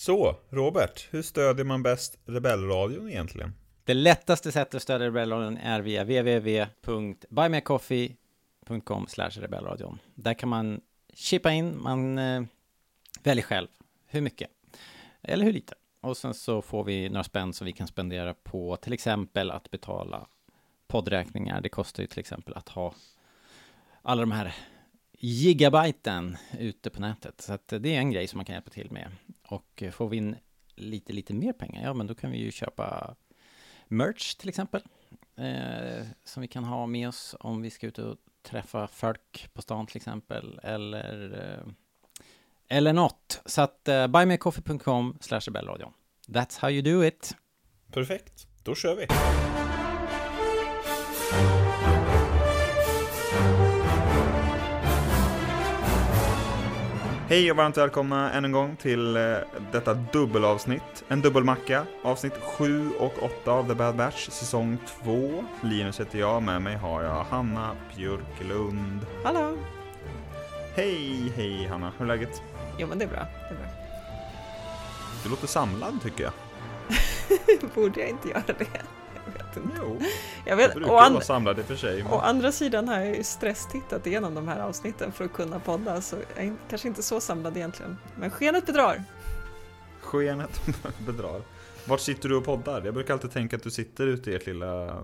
Så, Robert, hur stödjer man bäst Rebellradion egentligen? Det lättaste sättet att stödja Rebellradion är via www.buymeacoffee.com rebellradion. Där kan man chippa in, man eh, väljer själv hur mycket eller hur lite. Och sen så får vi några spänn som vi kan spendera på till exempel att betala poddräkningar. Det kostar ju till exempel att ha alla de här gigabyten ute på nätet. Så att det är en grej som man kan hjälpa till med. Och eh, får vi in lite, lite mer pengar, ja men då kan vi ju köpa merch till exempel. Eh, som vi kan ha med oss om vi ska ut och träffa folk på stan till exempel. Eller, eh, eller något. Så att eh, buymeacoffee.com slash rebellradion. That's how you do it. Perfekt, då kör vi. Hej och varmt välkomna än en gång till eh, detta dubbelavsnitt. En dubbelmacka. Avsnitt 7 och 8 av The Bad Batch, säsong 2. Linus heter jag, med mig har jag Hanna Björklund. Hallå! Hej, hej Hanna, hur är läget? Jo men det är bra, det är bra. Du låter samlad tycker jag. Borde jag inte göra det? Inte. Jo, Jag vet, brukar å, vara and, samlad i och för sig. Men... å andra sidan har jag ju stresstittat igenom de här avsnitten för att kunna podda så jag är kanske inte så samlad egentligen. Men skenet bedrar. Skenet bedrar. Vart sitter du och poddar? Jag brukar alltid tänka att du sitter ute i ert lilla...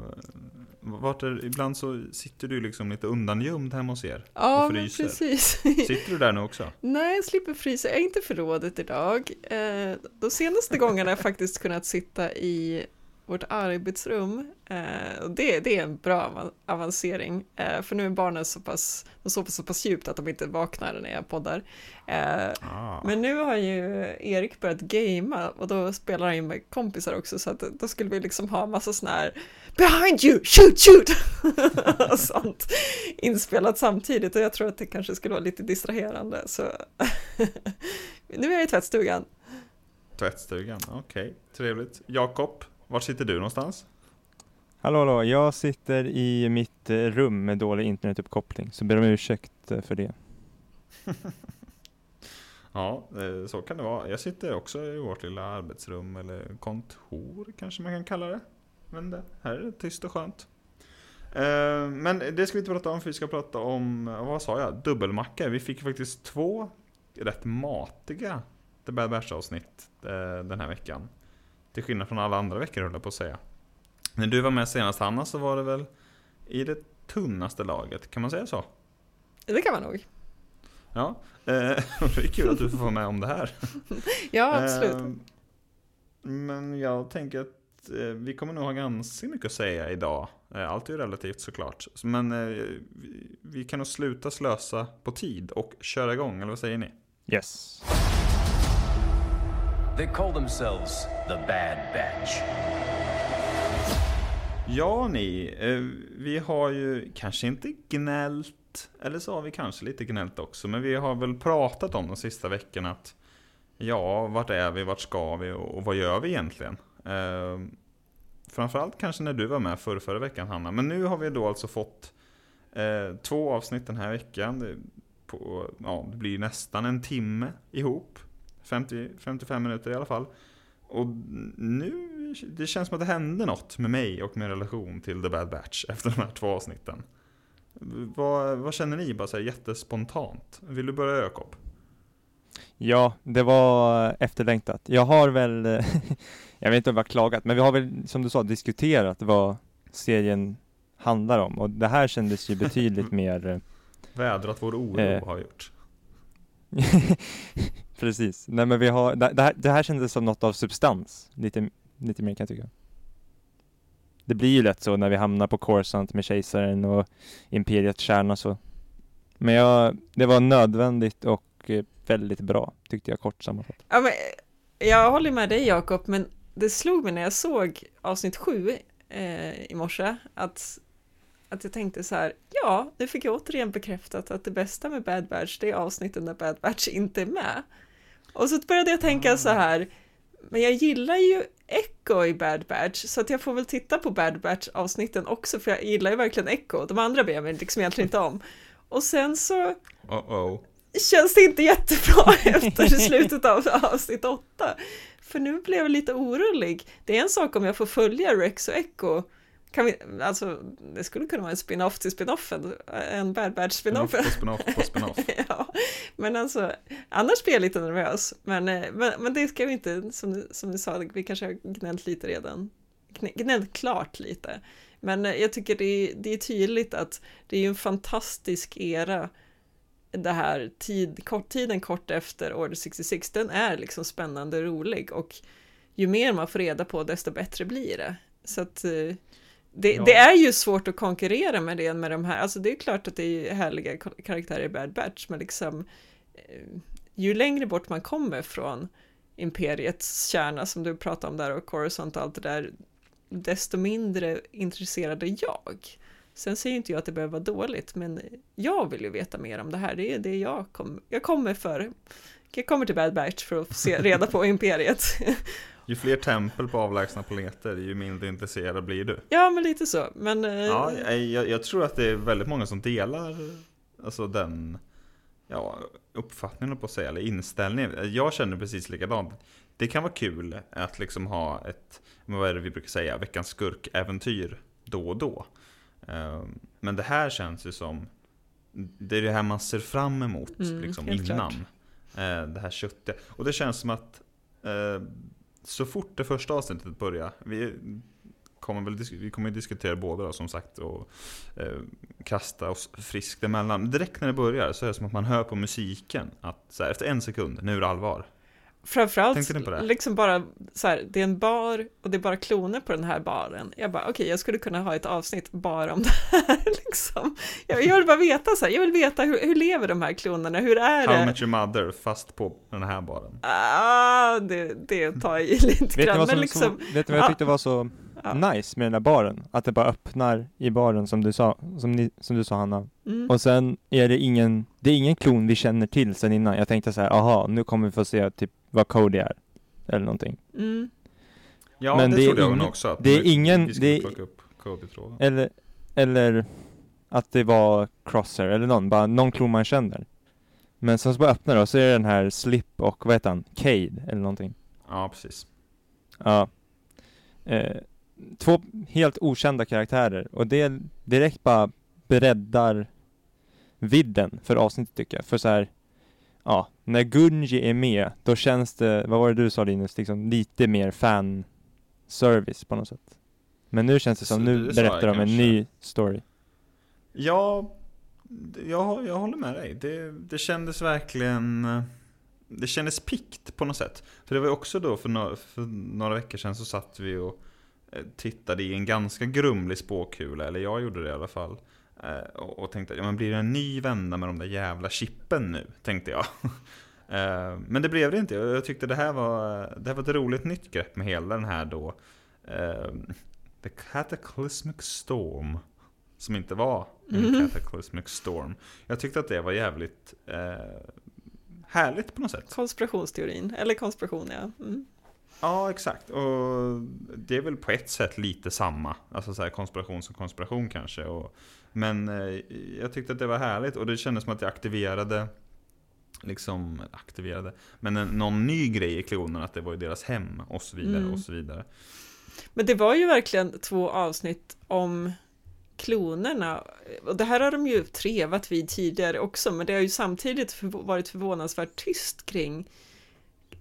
Vart är... Ibland så sitter du liksom lite undangömd hemma hos er Ja, och men fryser. precis. Sitter du där nu också? Nej, jag slipper frysa. Jag är inte förrådet idag. Eh, de senaste gångerna har jag faktiskt kunnat sitta i vårt arbetsrum. Eh, det, det är en bra avan- avancering. Eh, för nu är barnen så pass, de sover så pass djupt att de inte vaknar när jag poddar. Eh, Ah. men nu har ju Erik börjat gamea och då spelar han ju med kompisar också så att då skulle vi liksom ha massa sån här Behind you, shoot, shoot! och sånt inspelat samtidigt och jag tror att det kanske skulle vara lite distraherande så nu är jag i tvättstugan. Tvättstugan, okej. Trevligt. Jakob, var sitter du någonstans? Hallå, hallå, jag sitter i mitt eh, rum med dålig internetuppkoppling, så ber om ursäkt eh, för det. Ja, eh, så kan det vara. Jag sitter också i vårt lilla arbetsrum, eller kontor kanske man kan kalla det. Men det, här är det tyst och skönt. Men det ska vi inte prata om, för vi ska prata om, vad sa jag, dubbelmacka. Vi fick faktiskt två rätt matiga The Bad Batch avsnitt eh, den här veckan. Till skillnad från alla andra veckor höll jag på att säga. När du var med senast Hanna så var det väl i det tunnaste laget, kan man säga så? Det kan man nog. Ja, eh, det är kul att du får vara med om det här. Ja, absolut. Eh, Men jag tänker att eh, vi kommer nog ha ganska mycket att säga idag. Eh, Allt är ju relativt såklart. Men eh, vi- vi kan nog sluta slösa på tid och köra igång, eller vad säger ni? Yes. They call themselves the Bad Batch. Ja ni, eh, vi har ju kanske inte gnällt, eller så har vi kanske lite gnällt också, men vi har väl pratat om de sista veckorna att ja, vart är vi, vart ska vi och, vad gör vi egentligen? Eh, framförallt kanske när du var med förra, förra veckan Hanna, men nu har vi då alltså fått eh, två avsnitt den här veckan. Det, på, ja, det blir nästan en timme ihop. 50, 55 minuter i alla fall. Och nu, det känns som att det hände något med mig och min relation till The Bad Batch efter de här två avsnitten. Vad, vad känner ni, bara så här jättespontant? Vill du börja Jakob? Ja, det var efterlängtat. Jag har väl, jag vet inte om jag har klagat, men vi har väl som du sa diskuterat vad serien handlar om och det här kändes ju betydligt mer eh, Vädrat vår oro Eh. har gjort. Precis, nej men vi har, det här, det här kändes som något av substans, lite, lite mer kan jag tycka. Det blir ju lätt så när vi hamnar på Coruscant med kejsaren och Imperiets kärna så. Men jag, det var nödvändigt och eh, väldigt bra, tyckte jag kort sammanfattat. Ja, men, jag håller med dig Jakob, men det slog mig när jag såg avsnitt sju eh, i morse att, att jag tänkte så här, ja, nu fick jag återigen bekräftat att det bästa med Bad Batch, det är avsnitten där Bad Batch inte är med. Och så började jag tänka så här, men jag gillar ju Echo i Bad Batch, så att jag får väl titta på Bad Batch-avsnitten också, för jag gillar ju verkligen Echo. De andra ber jag mig liksom egentligen inte om. Och sen så Oh-oh. känns det inte jättebra efter slutet av avsnitt åtta. För nu blev jag lite orolig. Det är en sak om jag får följa Rex och Echo. Kan vi, alltså, det skulle kunna vara en spin-off till spin-offen, en Bad Batch spin-off. På spin-off på spin-off. ja, men alltså, annars blir jag lite nervös. Men, eh, men, men det ska vi inte, som, som du sa, vi kanske har gnällt lite redan. Gnä- Gnällt klart lite. Men eh, jag tycker det är, det är tydligt att det är en fantastisk era det här tid, kort, tiden kort efter Order 66, den är liksom spännande och rolig och ju mer man får reda på desto bättre blir det. Så att eh, det, Ja. det är ju svårt att konkurrera med det med de här, alltså det är klart att det är härliga karaktärer i Bad Batch, men liksom eh, ju längre bort man kommer från Imperiets kärna som du pratade om där och Coruscant och allt det där, desto mindre intresserad är jag. Sen säger inte jag att det behöver vara dåligt, men jag vill ju veta mer om det här. Det är det jag, kom, jag kommer för. Jag kommer till Bad Batch för att se reda på Imperiet. Ju fler tempel på avlägsna planeter, ju mindre intresserad blir du. ja, men lite så. Men eh, Ja, jag, jag tror att det är väldigt många som delar alltså den ja, uppfattningen på att säga, eller inställningen. Jag känner precis likadant. Det kan vara kul att liksom ha ett, vad är det vi brukar säga, veckans skurk-äventyr då och då. Ehm, Men det här känns ju som, det är det här man ser fram emot Mm, liksom innan. Eh, Det här köttiga. Och det känns som att eh, så fort det första avsnittet börjar, vi kommer väl vi kommer ju diskutera båda då, som sagt och eh, kasta oss friskt emellan. Direkt när det börjar så är det som att man hör på musiken att så här, efter en sekund, nu är det allvar framförallt Tänkte ni på det? liksom bara så här, det är en bar och det är bara kloner på den här baren. Jag bara, okej, jag skulle kunna ha ett avsnitt bara om det här liksom. Jag, jag vill bara veta så här, jag vill veta hur, hur lever de här klonerna, hur är How det? Met Your Mother fast på den här baren. Ah, det, det tar jag i lite Vet ni grann, vad, men som, liksom, som, vet ni vad jag ja. tyckte var så Ja. nice med den där baren? Att det bara öppnar i baren som du sa, som, ni, som du sa Hanna. mm, Och sen är det ingen, det är ingen klon vi känner till sen innan. Jag tänkte så här, aha, nu kommer vi få se typ vad Cody är. Eller någonting. mm. Ja, Men det, det är trodde jag ingen- också. Att det är ingen- det är- upp Cody-tråden. Eller, eller att det var Crosser eller någon, bara någon klon man känner. Men sen så bara öppnar det och så är det den här Slip och vad heter han? Cade eller någonting. Ja, precis. Ja. Eh, två helt okända karaktärer och det direkt bara breddar vidden för avsnittet tycker jag. För så här, ja, när Gunji är med, då känns det, vad var det du sa Linus, liksom lite mer fan service på något sätt. Men nu känns det som, nu berättar de en ny story. Ja, jag, jag håller med dig. Det, det kändes verkligen... eh, Det kändes pikt på något sätt. För det var ju också då för några, för några veckor sedan så satt vi och eh, tittade i en ganska grumlig spåkula, eller jag gjorde det i alla fall. Eh, Och, och tänkte, ja men blir det en ny vända med de där jävla chippen nu? Tänkte jag. Eh, Men det blev det inte. Jag tyckte det här var, det här var ett roligt nytt grepp med hela den här då eh, The Cataclysmic Storm. Som inte var en Mhm. Cataclysmic Storm. Jag tyckte att det var jävligt eh, härligt på något sätt. Konspirationsteorin, eller konspiration ja. Mm. Ja, exakt. Och det är väl på ett sätt lite samma. Alltså så här konspiration som konspiration kanske. Och, men eh, jag tyckte att det var härligt och det kändes som att jag aktiverade Liksom aktiverade Men en, någon ny grej i klonen att det var ju deras hem och så vidare Mm. och så vidare Men det var ju verkligen två avsnitt om klonerna. Och det här har de ju trevat vid tidigare också, men det har ju samtidigt varit förvånansvärt tyst kring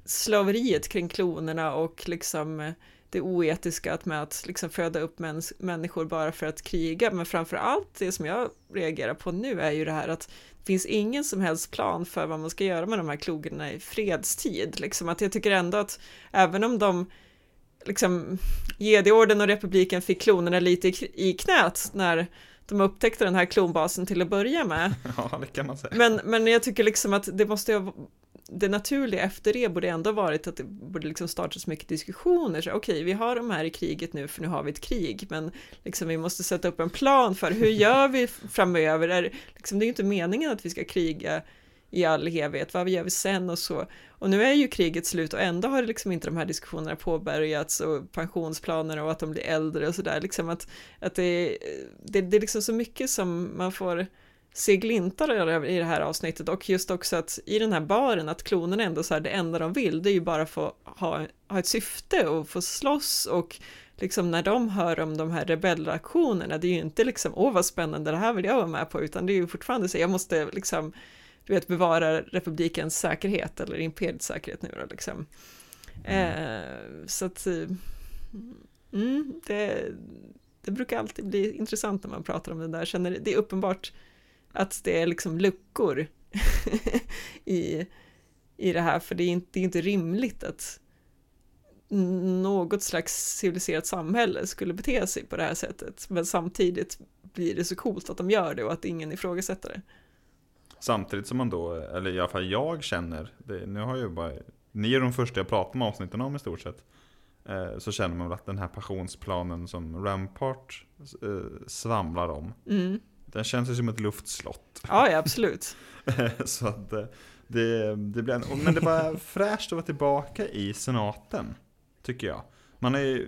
slaveriet kring klonerna och liksom eh, det oetiska att med att liksom föda upp mäns- människor bara för att kriga. Men framför allt det som jag reagerar på nu är ju det här att det finns ingen som helst plan för vad man ska göra med de här klonerna i fredstid. Liksom att jag tycker ändå att även om de liksom Jedi-orden och republiken fick klonerna lite i, i knät när de upptäckte den här klonbasen till att börja med. Ja, det kan man säga Men, men jag tycker liksom att det måste ha det naturliga efter det borde ändå varit att det borde liksom startas mycket diskussioner. Så, Okej, vi har de här i kriget nu för nu har vi ett krig, men liksom vi måste sätta upp en plan för hur gör vi framöver? Är, liksom, det är ju inte meningen att vi ska kriga i all evighet, vad gör vi sen och så. Och nu är ju kriget slut och ändå har liksom inte de här diskussionerna påbörjats och pensionsplaner och att de blir äldre och sådär. Liksom att, att det, det, det är liksom så mycket som man får se glimtar i det här avsnittet och just också att i den här baren att klonerna ändå så här det enda de vill det är ju bara få ha, ha ett syfte och få slåss och liksom när de hör om de här rebellreaktionerna det är ju inte liksom åh vad spännande det här vill jag vara med på utan det är ju fortfarande så jag måste liksom du vet bevara republikens säkerhet eller imperiets säkerhet nu då liksom. Eh, så att mm, det, det brukar alltid bli intressant när man pratar om det där. Känner, det är uppenbart att det är liksom luckor i, i det här, för det är, inte, det är inte rimligt att något slags civiliserat samhälle skulle bete sig på det här sättet, men samtidigt blir det så coolt att de gör det och att ingen ifrågasätter det. Samtidigt som man då, eller i alla fall jag känner, det, nu har jag bara, ni är de första jag pratar med avsnitten om i stort sett. Eh, så känner man väl att den här passionsplanen som Rampart eh, svamlar om, Mm. Den känns ju som ett luftslott. Ja, ja, absolut. så att eh, det, det blir en, men det var fräscht att vara tillbaka i senaten, tycker jag. Man har ju,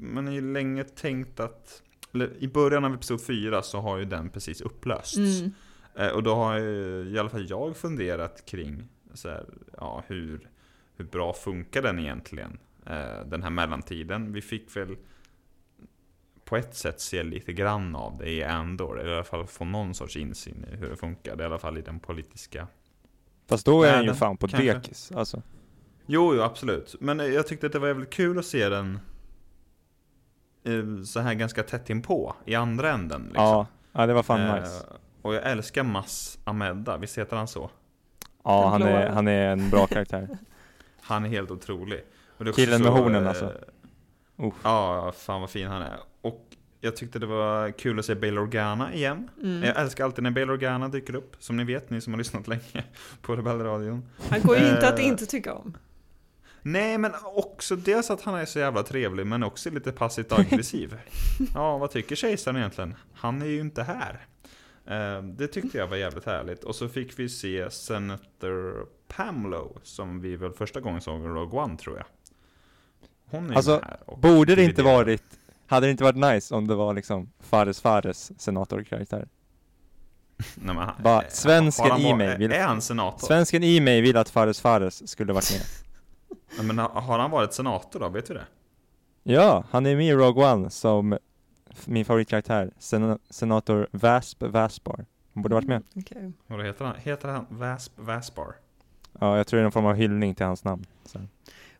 man har ju länge tänkt att, eller i början av episod 4 så har ju den precis upplösts. Mm. Eh, Och då har ju, i alla fall jag funderat kring så här, ja, hur, hur bra funkar den egentligen? Eh, Den här mellantiden. Vi fick väl på ett sätt se lite grann av det i Andor. Eller i alla fall få någon sorts insyn i hur det funkar. I alla fall i den politiska. Fast då är han ju fan på kanske. dekis, alltså. Jo, jo, absolut. Men jag tyckte att det var jävligt kul att se den eh, så här ganska tätt inpå i andra änden. Liksom. Ja, ja, det var fan Eh, nice. Och jag älskar Mass Amedda, visst heter han så? Ja, han är, han är en bra karaktär. Han är helt otrolig. Killen med så, hornen, eh, alltså. Uff. Ja, fan vad fin han är. Och jag tyckte det var kul att se Bail Organa igen. Mm. Jag älskar alltid när Bail Organa dyker upp, som ni vet, ni som har lyssnat länge på Rebellradion. Han går ju inte att Eh, inte tycka om. Nej, men också dels att han är så jävla trevlig, men också lite passivt aggressiv. ja, vad tycker kejsaren egentligen? Han är ju inte här. Eh, Det tyckte jag var jävligt härligt. Och så fick vi se Senator Pamlo, som vi väl första gången såg i Rogue One, tror jag. Hon är Alltså, här Borde det inte varit, hade det inte varit nice om det var liksom Fares Fares senatorkaraktär? Nej, men, han- Bara, svensken i mig vill- Är han senator? Svensken i mig vill att Fares Fares skulle varit med. Nej, Men har han varit senator då? Vet du det? Ja, han är med i Rogue One som min favoritkaraktär, Sen senator Vasp Vaspar. Han borde varit med. Okej. Vad heter han? Heter han Vasp Vaspar? Ja, jag tror det är någon form av hyllning till hans namn. Så.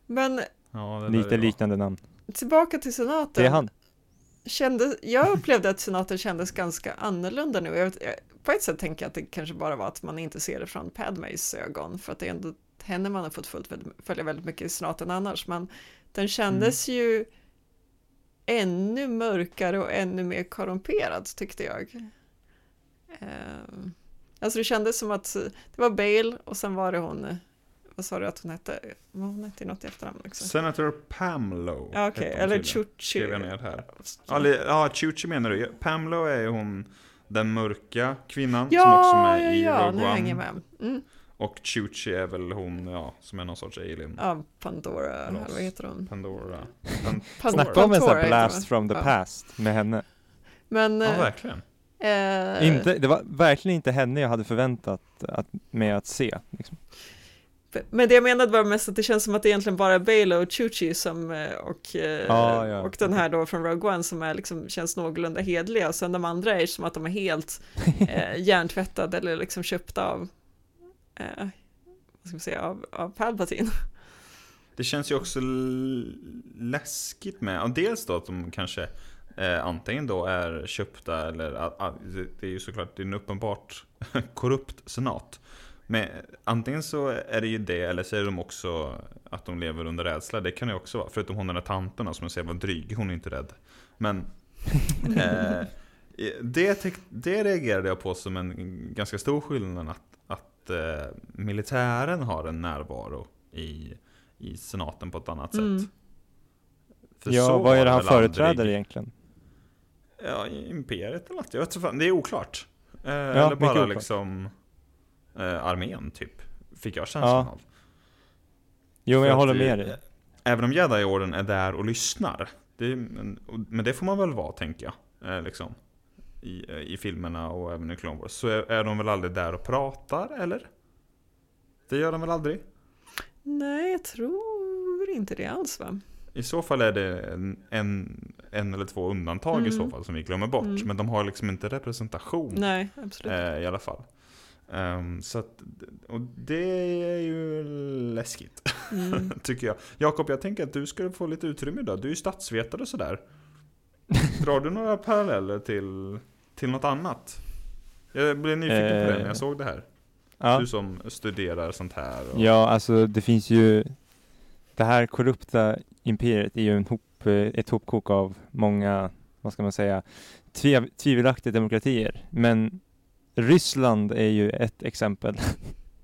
Men Ja, Lite liknande namn. tillbaka till senaten. Det är han. Kände, jag upplevde att senaten kändes ganska annorlunda nu. Jag, jag, på ett sätt tänker jag att det kanske bara var att man inte ser det från Padmays ögon, för att det är ändå henne man har fått följt, följa väldigt mycket i senaten annars, men den kändes Mm. ju ännu mörkare och ännu mer korrumperad tyckte jag. Ehm, alltså det kändes som att det var Bale och sen var det hon, eh, vad sa du att hon hette? Vad hon hette i något efternamn också? Senator Pamlo. Ja, Okej, hon eller. Chuchi. Skrev jag ner här. Ja, ja Chuchi menar du. Pamlo är hon den mörka kvinnan som också Ja, är ja, i ja, nu Rogue hänger jag med. Mm. Och Chuchi är väl hon, ja, som är någon sorts alien. Ja, Pandora, eller vad heter hon? Pandora. Pan- Pan- Snacka om en sån här blast from the Ja. past med henne. Men, ja, eh, verkligen. eh, Inte, det var verkligen inte henne jag hade förväntat att, mig att se. Liksom. Men det jag menade var mest att det känns som att det egentligen bara är Bale och Chuchi som, eh, och, eh, Ja, och den här då från Rogue One som är liksom, känns någorlunda hedliga och sen de andra är som att de är helt eh, hjärntvättade eller liksom köpta av, eh, vad ska man säga, av, av Palpatine. Det känns ju också läskigt med, dels då att de kanske eh, antingen då är köpta eller, ah, ah, det, det är ju såklart, det är en uppenbart korrupt senat. Men antingen så är det ju det, eller så är de också att de lever under rädsla. Det kan det ju också vara, förutom hon den där tanten som jag säger var dryg, hon är inte rädd. Men eh, det, det reagerade jag på som en ganska stor skillnad att, att eh, militären har en närvaro i, i senaten på ett annat Mm. sätt. För ja, så vad är var det han företräder aldrig- egentligen? Ja, imperiet eller något. Jag vet inte det är oklart. Eh, eller mycket bara oklart. liksom eh, armén typ. Fick jag känslan Ja. av. Jo, men För jag håller eh, med dig. Även om Jedi-orden är där och lyssnar. Det, men, men det får man väl vara, tänker jag. Eh, liksom. i, i filmerna och även i Clone Wars så är, är de väl aldrig där och pratar, eller? Det gör de väl aldrig? Nej, jag tror inte det alls va? I så fall är det en, en, en eller två undantag i så Mm. fall som vi glömmer bort. Mm. Men de har liksom inte representation Nej, absolut. eh, i alla fall. Ehm, så att, och det är ju läskigt, Mm. tycker jag. Jakob, jag tänker att du skulle få lite utrymme idag. Du är ju statsvetare och sådär. Drar du några paralleller till, till något annat? Jag blev nyfiken på det när Eh, jag såg det här. Ja. Du som studerar sånt här. Och, Ja, alltså det finns ju Det här korrupta imperiet är ju en hop, eh, ett hopkok av många, vad ska man säga, tvivelaktiga demokratier. Men Ryssland är ju ett exempel.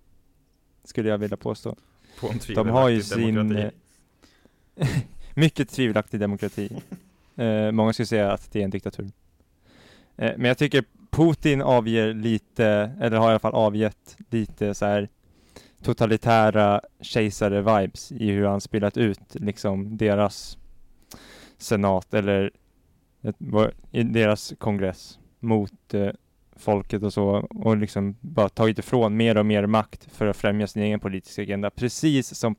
Skulle jag vilja påstå. På en De har ju sin demokrati. eh, mycket tvivelaktig demokrati. Eh, många skulle säga att det är en diktatur. Eh, men jag tycker Putin avger lite, eller har i alla fall avgett lite så här totalitära kejsare-vibes i hur han spelat ut liksom deras senat eller ett, i deras kongress mot eh, folket och så och liksom bara tagit ifrån mer och mer makt för att främja sin egen politiska agenda. Precis som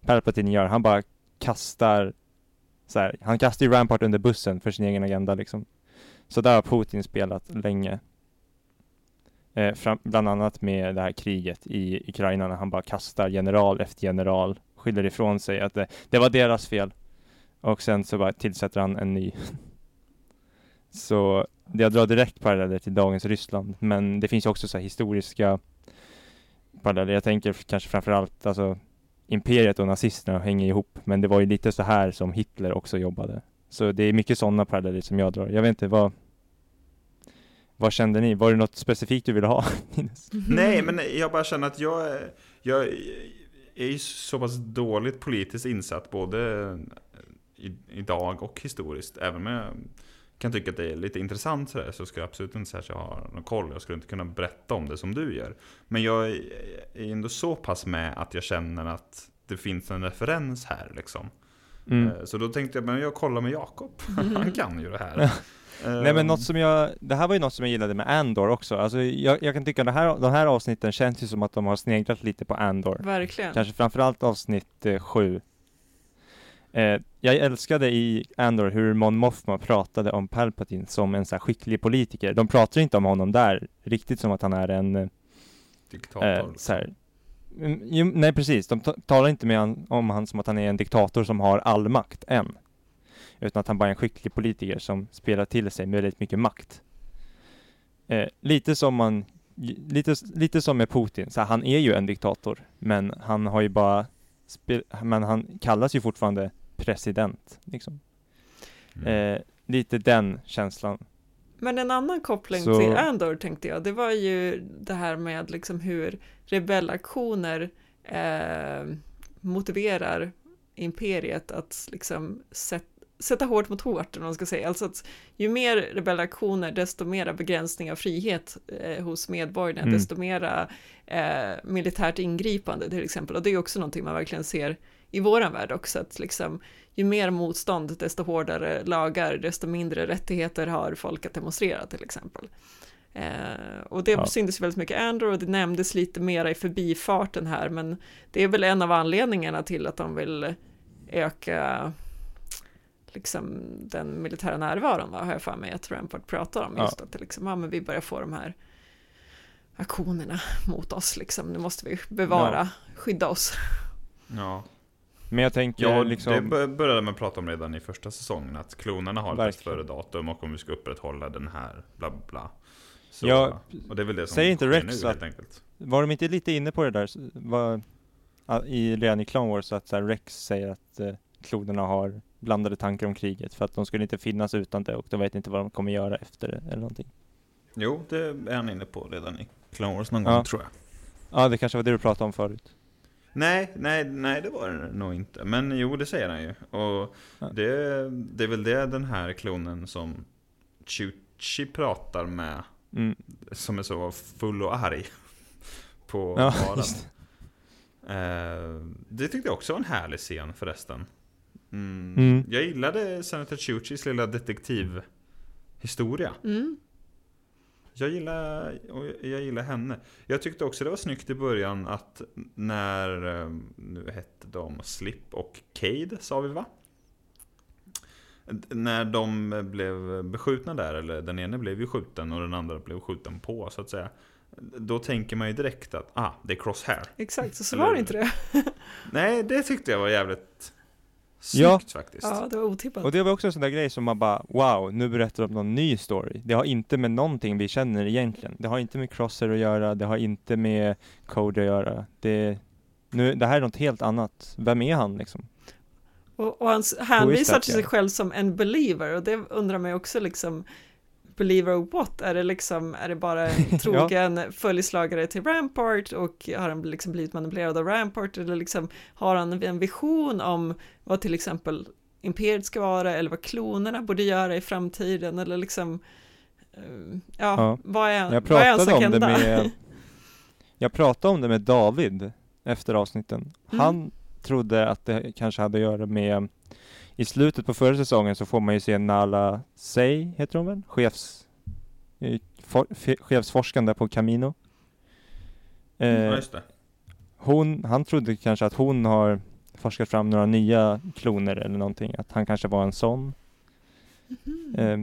Palpatine gör. Han bara kastar så här, han kastar ju Rampart under bussen för sin egen agenda liksom. Så där har Putin spelat länge. Eh, fram, bland annat med det här kriget i Ukraina när han bara kastar general efter general, skyller ifrån sig att det, det var deras fel. Och sen så bara tillsätter han en ny. så jag drar direkt paralleller till dagens Ryssland, men det finns ju också så här historiska paralleller. Jag tänker kanske framförallt alltså imperiet och nazisterna hänger ihop, men det var ju lite så här som Hitler också jobbade. Så det är mycket sådana paralleller som jag drar. Jag vet inte, vad vad kände ni? Var det något specifikt du ville ha? Nej, men jag bara känner att jag, är- jag är ju så pass dåligt politiskt insatt både idag och historiskt. Även om jag kan tycka att det är lite intressant sådär, så ska jag absolut inte säga att jag har någon koll. Jag skulle inte kunna berätta om det som du gör. Men jag är ändå så pass med att jag känner att det finns en referens här liksom. Mm. Eh, Så då tänkte jag, men jag kollar med Jakob. Han kan ju det här. Nej men något som jag, det här var ju något som jag gillade med Andor också. Alltså jag, jag kan tycka att här, de här avsnitten känns ju som att de har sneglat lite på Andor. Verkligen. Kanske framförallt avsnitt eh, sju. Eh, jag älskade i Andor hur Mon Mothma pratade om Palpatine som en så här skicklig politiker. De pratar inte om honom där riktigt som att han är en eh, Diktator. Eh, så här. Mm, nej precis, de ta- talar inte med han, om han som att han är en diktator som har all makt än. Utan att han bara är en skicklig politiker som spelar till sig med väldigt mycket makt. Eh, lite som man, lite, lite som med Putin, så här, han är ju en diktator, men han har ju bara, men han kallas ju fortfarande president, liksom. Mm. Eh, lite den känslan. Men en annan koppling Så- till Andor tänkte jag, det var ju det här med liksom hur rebellaktioner eh, motiverar imperiet att liksom sätt, sätta hårt mot hårt, om man ska säga. Alltså att ju mer rebellaktioner, desto mera begränsning av frihet eh, hos medborgarna, Mm. desto mera eh, militärt ingripande till exempel. Och det är också någonting man verkligen ser i våran värld också, att liksom ju mer motstånd, desto hårdare lagar, desto mindre rättigheter har folk att demonstrera till exempel. Eh, och det Ja. syntes väldigt mycket Andor och det nämndes lite mera i förbifarten här, men det är väl en av anledningarna till att de vill öka liksom den militära närvaron, va, har jag för mig att Rampart pratar om, Ja. just att det liksom, ja, men vi börjar få de här aktionerna mot oss, liksom. nu måste vi bevara, skydda oss. Ja, Men jag tänker ja liksom... det bör- började man prata om redan i första säsongen. Att klonerna har ett före datum och om vi ska upprätthålla den här, bla bla. Så, Ja, och det är väl det som säger inte Rex nu, att-. Var de inte lite inne på det där, ja, i, redan i Clone Wars, att här, Rex säger att eh, klonerna har blandade tankar om kriget för att de skulle inte finnas utan det och de vet inte vad de kommer göra efter det eller någonting. Jo, det är han inne på redan i Clone Wars någon Ja. gång tror jag. Ja, det kanske var det du pratade om förut. Nej, nej, nej det var det nog inte. Men jo, det säger han ju. Och Ja. det, det är väl det den här klonen som Chuchi pratar med, Mm. som är så full och arg på Ja, baren. just Eh, det tyckte jag också var en härlig scen förresten. Mm. Mm. Jag gillade Senator Chuchis lilla detektivhistoria. Mm. Jag gillar, jag gillar henne. Jag tyckte också det var snyggt i början att när, eh, nu hette de Slip och Cade sa vi va? När de blev beskjutna där, eller den ene blev ju skjuten och den andra blev skjuten på så att säga. Då tänker man ju direkt att, ah, det är crosshair. Exakt, så, så var det inte det. Nej, det tyckte jag var jävligt Ja. snyggt faktiskt. Ja, det var otippat. Och det var också en sån där grej som man bara Wow, nu berättar de någon ny story. Det har inte med någonting vi känner egentligen. Det har inte med Crosser att göra, det har inte med Code att göra. Det, nu, det här är något helt annat. Vem är han liksom? Och, och han hänvisar till sig själv som en believer och det undrar man ju också liksom Believer of what? Är det liksom, är det bara en trogen följeslagare till Rampart och har han liksom blivit manipulerad av Rampart eller liksom har han en vision om vad till exempel Imperiet ska vara eller vad klonerna borde göra i framtiden eller liksom eh, ja, Ja. vad är, Jag vad är pratade om det med Jag pratade om det med David efter avsnitten. Mm. Han trodde att det kanske hade att göra med i slutet på förra säsongen så får man ju se Nala Say, heter hon väl? Chefs, eh, for, chefsforskande på Camino. Ja, Eh, just det. hon, han trodde kanske att hon har forskat fram några nya kloner eller någonting, att han kanske var en sån. Mhm. Eh,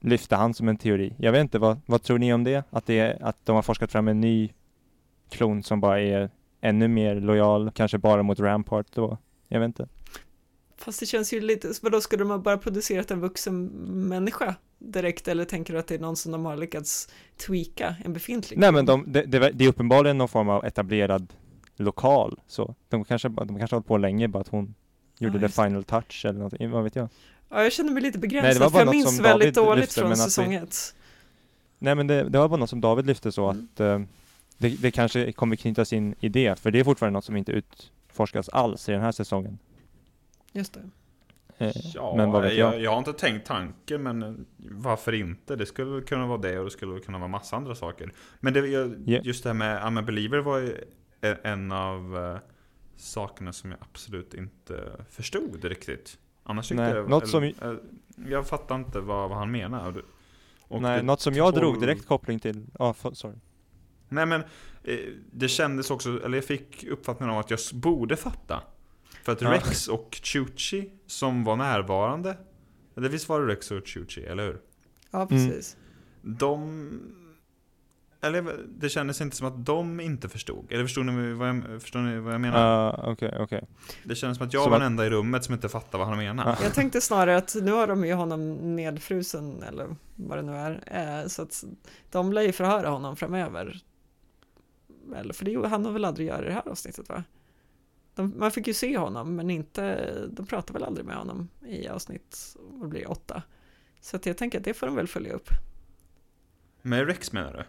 lyfte han som en teori. Jag vet inte, vad, vad tror ni om det? Att, det är, att de har forskat fram en ny klon som bara är ännu mer lojal, kanske bara mot Rampart då? Jag vet inte. Fast det känns ju lite, vadå skulle de ha bara producerat en vuxen människa direkt eller tänker du att det är någon som de har lyckats tweaka en befintlig? Nej men de, det, det, det är uppenbarligen någon form av etablerad lokal så. De kanske, de kanske har hållit på länge, bara att hon gjorde Ja, the final touch eller någonting, vad vet jag. Ja, jag känner mig lite Nej, begränsad var för jag minns väldigt David dåligt lyfte, från säsong ett. Nej men det, det var bara något som David lyfte så Mm. att eh, det, det kanske kommer knytas in i det, för det är fortfarande något som inte utforskas alls i den här säsongen. Just det. Eh, Ja, men vad vet jag? jag? Jag har inte tänkt tanken, men varför inte? Det skulle väl kunna vara det och det skulle kunna vara massa andra saker. Men det, jag, just det här med I'm a believer var ju e- en av eh, sakerna som jag absolut inte förstod riktigt. Annars tyckte Nej, jag... något som- eh, Jag fattar inte vad, vad han menar. Och Nej, det något som jag drog tolv- direkt koppling till, ja, f- sorry. Nej men, eh, det kändes också, eller jag fick uppfattningen av att jag borde fatta. För att. Rex och Chuchi som var närvarande, det visst var det Rex och Chuchi, eller hur? Ja, precis. De... Eller det kändes inte som att de inte förstod. Eller förstod ni vad jag, förstår ni vad jag menar? Ja, Okej, okej. Det kändes som att jag Som var den enda i rummet som inte fattade vad han menade. Ja. Jag tänkte snarare att nu har de ju honom nedfrusen eller vad det nu är. Eh, så att de lär ju förhöra honom framöver. Eller för det gjorde- han har väl aldrig göra i det här avsnittet va? De, man fick ju se honom men inte, de pratar väl aldrig med honom i avsnitt, vad blir det, åtta. Så att jag tänker att det får de väl följa upp. Med Rex menar du?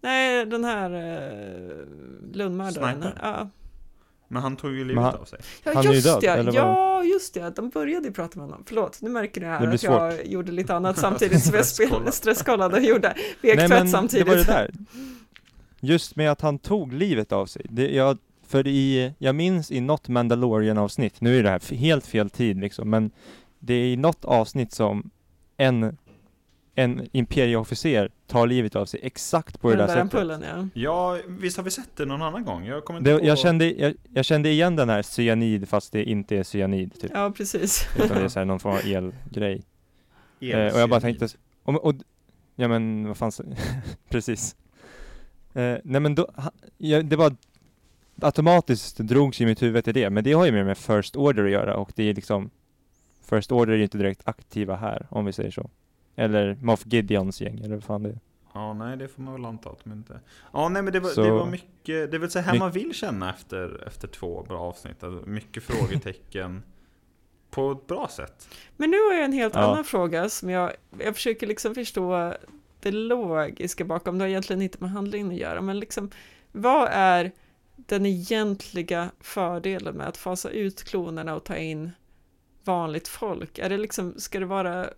Nej, den här eh, Lundmördaren. Ja. Men han tog ju livet han- av sig. Ja, Han är ju just död, det. Ja, just det. De började ju prata med honom. Förlåt, nu märker Det här att jag gjorde lite annat samtidigt som jag spelade stresskollade och gjorde vek Nej tvätt men samtidigt. det var det där. Just med att han tog livet av sig. Det, jag, för i, jag minns i något Mandalorian-avsnitt, nu är det här helt fel tid liksom, men det är i något avsnitt som en, en imperieofficer tar livet av sig exakt på det den där där sättet. ampullen, ja. Ja, visst har vi sett det någon annan gång? Jag kommer inte Det, på... jag, kände, jag, jag kände igen den här cyanid fast det inte är cyanid typ. Ja, precis. Utan det är så här någon form av elgrej. El- Eh, och jag bara tänkte, och, och, ja men vad fan, precis. Eh, nej men då, ha, ja, det var automatiskt drogs i mitt huvud till det, men det har ju mer med First Order att göra och det är liksom First Order är ju inte direkt aktiva här, om vi säger så. Eller Moff Gideons gäng, eller vad fan det är. Ja, nej det får man väl anta att de inte... Ja, nej men det var, Så- det var mycket, det är väl så här man vill känna efter, efter två bra avsnitt. Alltså, mycket frågetecken på ett bra sätt. Men nu har jag en helt Ja. annan fråga som jag, jag försöker liksom förstå det logiska bakom. Det har egentligen inte med handlingen att göra, men liksom vad är den egentliga fördelen med att fasa ut klonerna och ta in vanligt folk? Är det liksom, ska det vara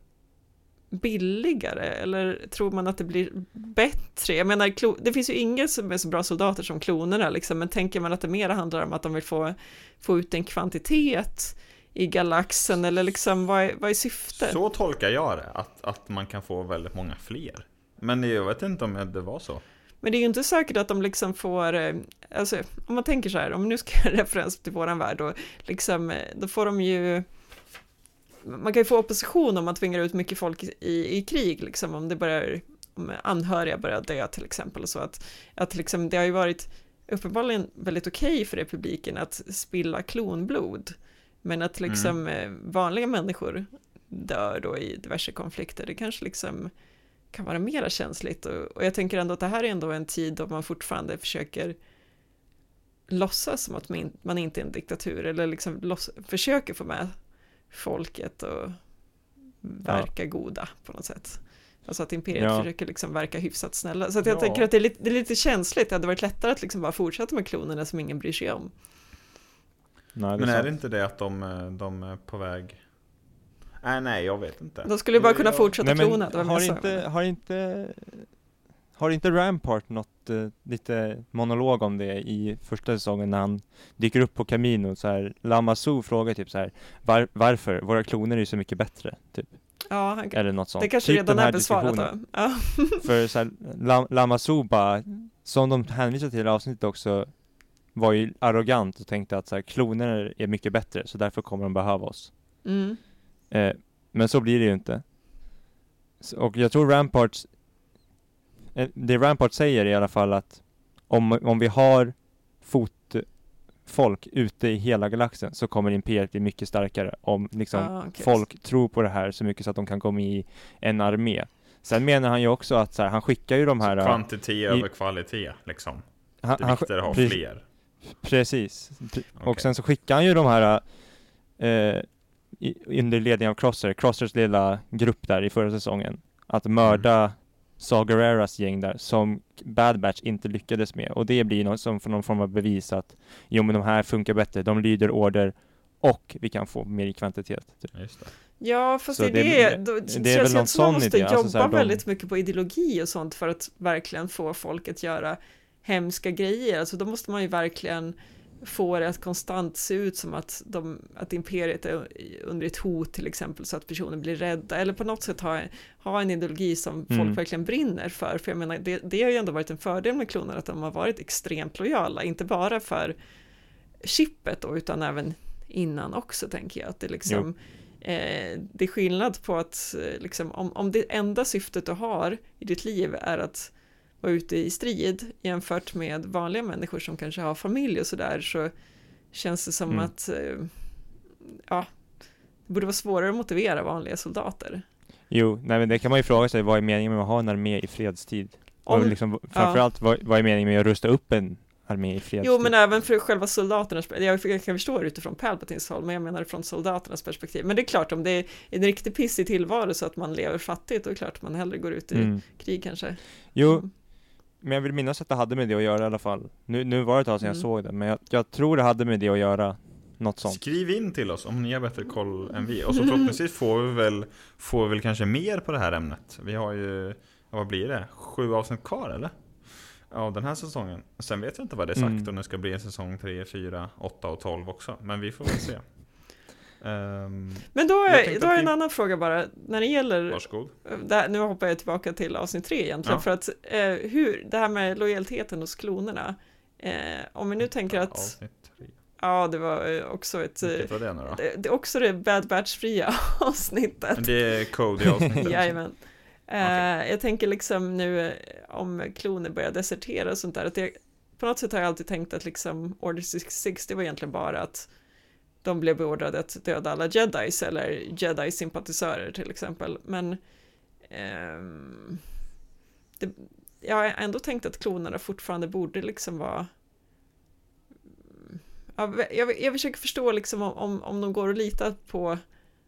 billigare eller tror man att det blir bättre? Jag menar, det finns ju inga som är så bra soldater som klonerna liksom, men tänker man att det mer handlar om att de vill få, få ut en kvantitet i galaxen eller liksom vad är, vad är syftet? Så tolkar jag det, att, att man kan få väldigt många fler. Men jag vet inte om det var så. Men det är ju inte säkert att de liksom får, eh, alltså om man tänker så här, om nu ska jag referens till våran värld då, liksom, eh, då får de ju man kan ju få opposition om man tvingar ut mycket folk i, i krig, liksom, om det börjar, om anhöriga börjar dö till exempel, så att, att liksom, det har ju varit uppenbarligen väldigt okej okay för republiken att spilla klonblod, men att liksom mm. vanliga människor dör då i diverse konflikter, det kanske liksom kan vara mera känsligt. Och, och, jag tänker ändå att det här är ändå en tid då man fortfarande försöker låtsas som att man, inte är en diktatur, eller liksom loss, försöker få med folket och verka ja. goda på något sätt. Alltså att imperiet ja. försöker liksom verka hyfsat snälla. Så att jag ja. tänker att det är, lite, det är lite känsligt, det hade varit lättare att liksom bara fortsätta med klonerna som ingen bryr sig om. Nej, är Men är sant. det inte det att de, de är på väg Nej, nej, jag vet inte. De skulle bara kunna fortsätta nej, klona. Det har, inte, har inte, har inte Rampart något uh, lite monolog om det i första säsongen när han dyker upp på Camino så här, Lamasu frågar typ så här, var, varför? Våra kloner är ju så mycket bättre, typ. Ja, han, Eller något sånt. Det kanske typ redan är besvarat då. Ja. För så här, Lam, Lamasu bara, som de hänvisar till i avsnittet också, var ju arrogant och tänkte att så här, kloner är mycket bättre, så därför kommer de behöva oss. Mm. Eh, men så blir det ju inte. Och jag tror Ramparts, eh, det Rampart säger i alla fall att om, om vi har fotfolk ute i hela galaxen så kommer imperiet bli mycket starkare om liksom ah, okay. folk tror på det här så mycket så att de kan gå med i en armé. Sen menar han ju också att så här, han skickar ju de här... Kvantitet i, över kvalitet liksom. Han, det är viktigare att ha fler. Precis. Okay. Och sen så skickar han ju de här eh, under ledning av Crosser, Crossers lilla grupp där i förra säsongen, att mörda mm. Saw gäng där som Bad Batch inte lyckades med och det blir något som för någon form av bevis att jo men de här funkar bättre, de lyder order och vi kan få mer i kvantitet. Typ. Just det. Ja, fast det, det, då, det, det känns ju som man måste idé. jobba alltså, här, väldigt de... mycket på ideologi och sånt för att verkligen få folk att göra hemska grejer. Alltså då måste man ju verkligen får det att konstant se ut som att, de, att imperiet är under ett hot till exempel så att personer blir rädda eller på något sätt ha, ha en ideologi som folk mm. verkligen brinner för. För jag menar, det, det har ju ändå varit en fördel med kloner att de har varit extremt lojala, inte bara för chippet då, utan även innan också tänker jag att det liksom eh, det är skillnad på att eh, liksom, om, om det enda syftet du har i ditt liv är att vara ute i strid jämfört med vanliga människor som kanske har familj och sådär så känns det som mm. att eh, ja, det borde vara svårare att motivera vanliga soldater. Jo, nej men det kan man ju fråga sig, vad är meningen med att ha en armé i fredstid? Om, och liksom, framförallt, ja. vad, vad är meningen med att rusta upp en armé i fredstid? Jo, men även för själva soldaternas, jag, kan förstå det utifrån Palpatines håll, men jag menar från soldaternas perspektiv. Men det är klart, om det är en riktig pissig tillvaro så att man lever fattigt, då är det klart att man hellre går ut i mm. krig kanske. Jo, mm. Men jag vill minnas att det hade med det att göra i alla fall. Nu, nu var det ett tag sedan mm. jag såg det, men jag, jag, tror det hade med det att göra. Något sånt. Skriv in till oss om ni har bättre koll än vi. Och så förhoppningsvis får vi väl, får vi väl kanske mer på det här ämnet. Vi har ju, vad blir det? Sju avsnitt kvar eller? Ja, den här säsongen. Sen vet jag inte vad det är sagt mm. om det ska bli en säsong 3, 4, 8 och 12 också. Men vi får väl se. Um, Men då är, då är en vi... annan fråga bara, när det gäller... Varsågod. Där, nu hoppar jag tillbaka till avsnitt tre egentligen, ja. för att eh, hur, det här med lojaliteten hos klonerna, eh, om vi nu tänker att... Avsnitt tre. Ja, det var eh, också ett... Vilket var det nu då? Det, det är också det Bad Batch-fria avsnittet. Det är Cody-avsnittet. Jajamän. Okay. Uh, jag tänker liksom nu eh, om kloner börjar desertera och sånt där, att det, på något sätt har jag alltid tänkt att liksom Order 66, det var egentligen bara att de blev beordrade att döda alla jedis eller jedi-sympatisörer till exempel. Men eh, det, jag har ändå tänkt att klonerna fortfarande borde liksom vara jag, jag försöker förstå liksom om, om de går att lita på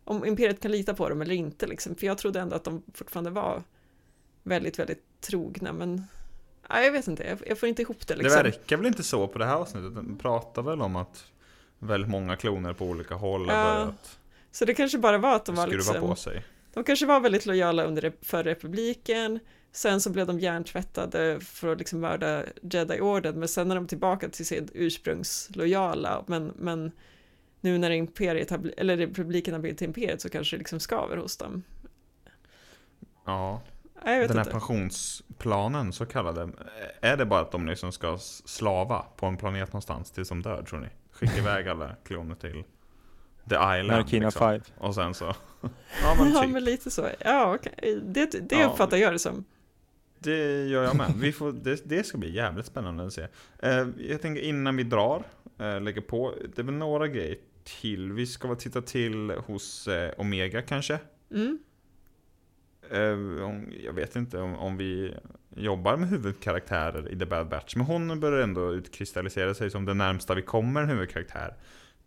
om Imperiet kan lita på dem eller inte liksom, för jag trodde ändå att de fortfarande var väldigt, väldigt trogna, men ja, jag vet inte, jag, jag får inte ihop det liksom. Det verkar väl inte så på det här avsnittet, de pratar väl om att väldigt många kloner på olika håll har ja, börjat Så det kanske bara var att de var liksom, på sig. De kanske var väldigt lojala under för republiken, sen så blev de hjärntvättade för att liksom mörda Jedi-orden, men sen är de tillbaka till sin ursprungslojala, men, men nu när imperiet har, eller republiken har blivit imperiet så kanske det liksom skaver hos dem. Ja. Nej, jag vet den här inte. pensionsplanen, så kallade, är det bara att de liksom ska slava på en planet någonstans tills de dör tror ni? Skicka iväg alla kloner till The Island Narkina liksom. 5. Och sen så... Ja men Ja, typ. men lite så. Ja, okej. Det, det Ja. uppfattar jag det som. Det gör jag med. Vi får, det, det ska bli jävligt spännande att se. Eh, jag tänker innan vi drar, eh, lägger på, det är väl några grejer till. Vi ska väl titta till hos eh, Omega kanske. Mm. Eh, jag vet inte om, om vi jobbar med huvudkaraktärer i The Bad Batch, men hon börjar ändå utkristallisera sig som det närmsta vi kommer en huvudkaraktär.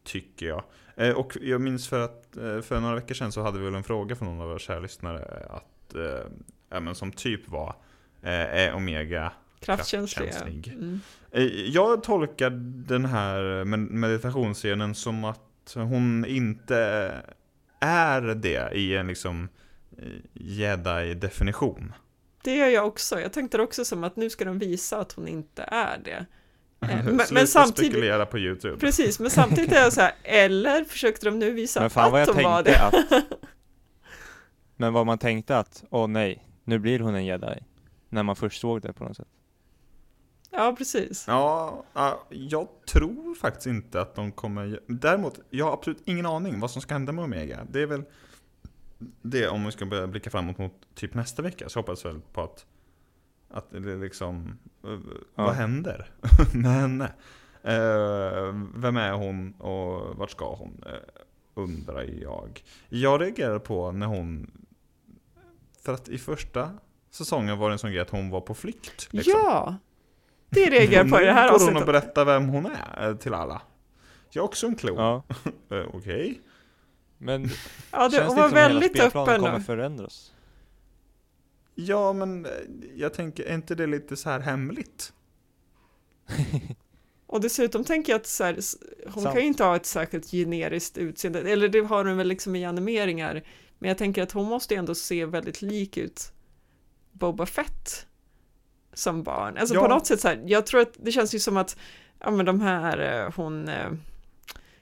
Tycker jag. Eh, och jag minns för att eh, för några veckor sedan så hade vi väl en fråga från någon av våra kära lyssnare att, ja, men som typ var, är Omega. Kraftkänslig. Mm. Jag tolkar den här med- meditationsscenen som att hon inte är det i en liksom jedi-definition. Det gör jag också. Jag tänkte också som att nu ska de visa att hon inte är det. Eh, Men, men samtidigt, spekulera på YouTube. precis, men samtidigt är jag så här, eller försökte de nu visa Men fan vad att jag de var det? att... Men vad man tänkte att, åh nej, nu blir hon en jedi. När man först såg det på något sätt. Ja, precis. Ja, ja, jag tror faktiskt inte att de kommer... Däremot, jag har absolut ingen aning vad som ska hända med Omega. Det är väl det om vi ska börja blicka framåt mot typ nästa vecka. Så hoppas jag väl på att, att det liksom... eh, Vad händer med henne? Eh, vem är hon och vart ska hon? Uh, undrar jag. Jag reagerade på när hon... För att i första säsongen var det en sån grej att hon var på flykt. liksom. Ja! Det reagerar jag på i det här Nu går hon och avsnittet. berättar vem hon är eh, till alla. Jag är också en klon. Ja, Okej. Men Ja, det, känns det var inte som hela väldigt spelplanen öppen. kommer förändras? Ja, men eh, jag tänker, är inte det lite så här hemligt? Och dessutom tänker jag att så här, hon Sant. kan ju inte ha ett särskilt generiskt utseende, eller det har hon väl liksom i animeringar, men jag tänker att hon måste ändå se väldigt lik ut Boba Fett som barn. Alltså Ja. på något sätt så här, jag tror att det känns ju som att, ja men de här, eh, hon, eh,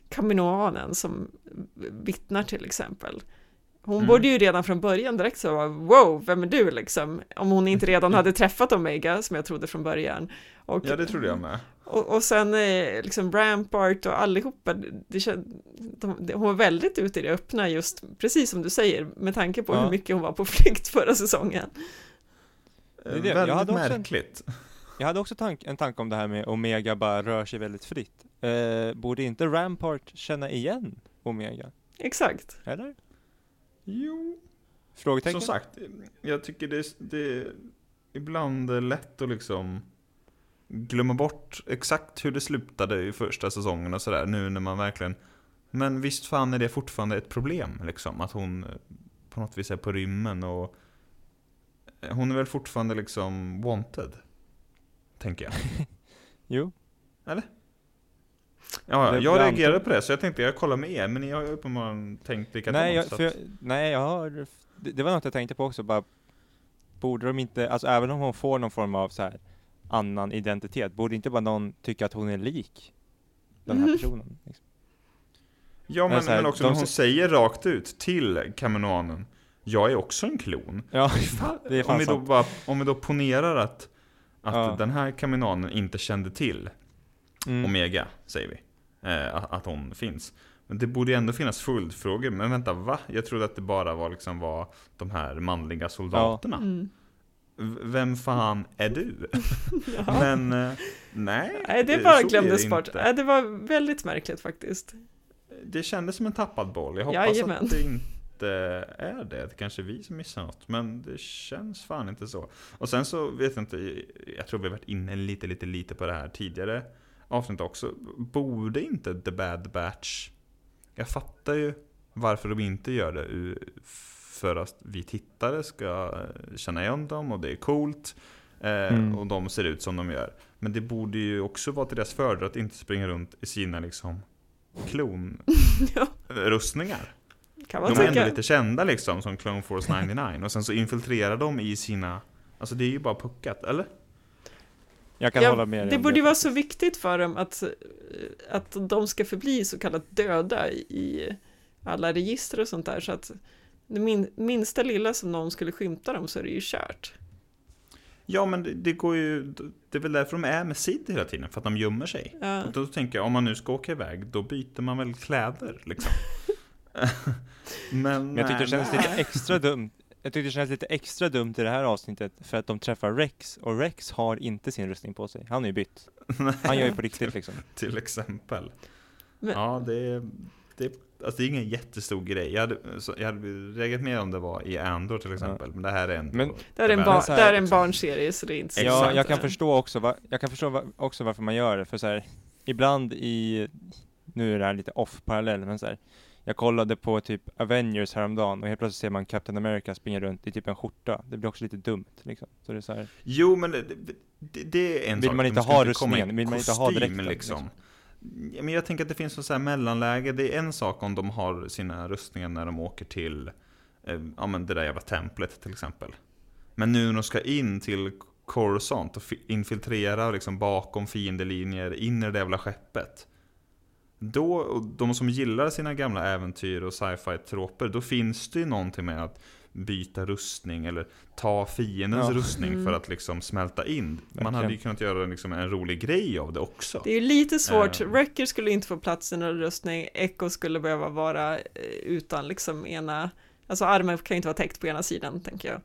Kaminoanen som vittnar till exempel, hon Mm. borde ju redan från början direkt så vara wow, vem är du liksom? Om hon inte redan hade träffat Omega, som jag trodde från början. Och, Ja, det trodde jag med. och, och sen eh, liksom Rampart och allihopa, det, kän- de, de, hon var väldigt ute i det öppna just, precis som du säger, med tanke på Ja. hur mycket hon var på flykt förra säsongen. Eh, Det är det. Jag Väldigt hade också en- märkligt. Jag hade också tank, en tanke om det här med Omega bara rör sig väldigt fritt. Eh, borde inte Rampart känna igen Omega? Exakt. Eller? Jo, Frågetecken? som sagt, jag tycker det, det ibland är lätt att liksom glömma bort exakt hur det slutade i första säsongen och sådär, nu när man verkligen Men visst fan är det fortfarande ett problem liksom, att hon eh, på något vis är på rymmen och eh, Hon är väl fortfarande liksom wanted Tänker jag Jo. Ja, Det- jag det reagerade på det så jag tänkte jag kollar med er, men ni har ju uppenbarligen tänkt likadant. Nej, jag, för jag, nej, jag har, det, det var något jag tänkte på också, bara Borde de inte, alltså även om hon får någon form av så här annan identitet, borde inte bara någon tycka att hon är lik den här Mhm. personen? Liksom? Ja, men, Men här, men också när hon se- säger rakt ut till kamenoanen Jag är också en klon. Ja, det är fan om, vi då sant. bara, om vi då ponerar att, att Ja. den här kamenoanen inte kände till Mm. Omega, säger vi. Eh, att, hon finns. Men det borde ju ändå finnas följdfrågor. Men vänta, va? Jag trodde att det bara var liksom var de här manliga soldaterna. Mm. V- Vem fan är du? Ja. Men eh, nej. Nej, det eh, bara glömdes det bort. inte. Det var väldigt märkligt faktiskt. Det kändes som en tappad boll. Jag hoppas Jajamän. att det inte är det. Det kanske är vi som missar något. Men det känns fan inte så. Och sen så vet jag inte. Jag tror vi har varit inne lite, lite, lite på det här tidigare avsnitt också. Borde inte The Bad Batch. Jag fattar ju varför de inte gör det. För att vi tittare ska känna igen dem och det är coolt. Eh, Mm. Och de ser ut som de gör. Men det borde ju också vara till deras fördel att inte springa runt i sina liksom klonrustningar. kan man De är ändå tycka. lite kända liksom som Clone Force 99 och sen så infiltrerar de i sina Alltså det är ju bara puckat, eller? Jag kan Ja, hålla med dig det borde ju vara så viktigt för dem att, att de ska förbli så kallat döda i alla register och sånt där så att det min, minsta lilla som någon skulle skymta dem så är det ju kört. Ja, men det, det går ju, det är väl därför de är med Sid hela tiden, för att de gömmer sig. Ja. Och då tänker jag, om man nu ska åka iväg, då byter man väl kläder liksom. men, Men jag tyckte det kändes nej. lite extra dumt jag tyckte det kändes lite extra dumt i det här avsnittet för att de träffar Rex och Rex har inte sin rustning på sig. Han är ju bytt. Han gör ju på riktigt liksom. Till exempel. Men- Ja, det är, det, är, alltså det är ingen jättestor grej. Jag hade, så, jag hade reagerat mer om det var i Andor till exempel, men det här är ändå... Men- Det här är en, här, det här är en barnserie så det är inte så Ja, jag kan förstå också, va, jag kan förstå va, också varför man gör det, för så här, ibland i, nu är det här lite off-parallell, men så här, jag kollade på typ Avengers häromdagen och helt plötsligt ser man Captain America springa runt i typ en skjorta. Det blir också lite dumt liksom. Så det är så här, Jo, men det, det, det är en Vill sak. man inte ha rustningen? Vill man inte ha dräkten, Liksom. Ja, men jag tänker att det finns något så här mellanläge. Det är en sak om de har sina rustningar när de åker till eh, ja, men det där jävla templet till exempel. Men nu när de ska in till Coruscant och fi- infiltrera liksom bakom fiendelinjer in i det jävla skeppet. Då, och de som gillar sina gamla äventyr och sci-fi troper, då finns det ju någonting med att byta rustning eller ta fiendens Ja. rustning för Mm. att liksom smälta in. Man Verkligen. hade ju kunnat göra liksom en rolig grej av det också. Det är ju lite svårt, Eh. Wrecker skulle inte få plats i någon rustning, Echo skulle behöva vara eh, utan liksom ena, alltså armen kan ju inte vara täckt på ena sidan tänker jag.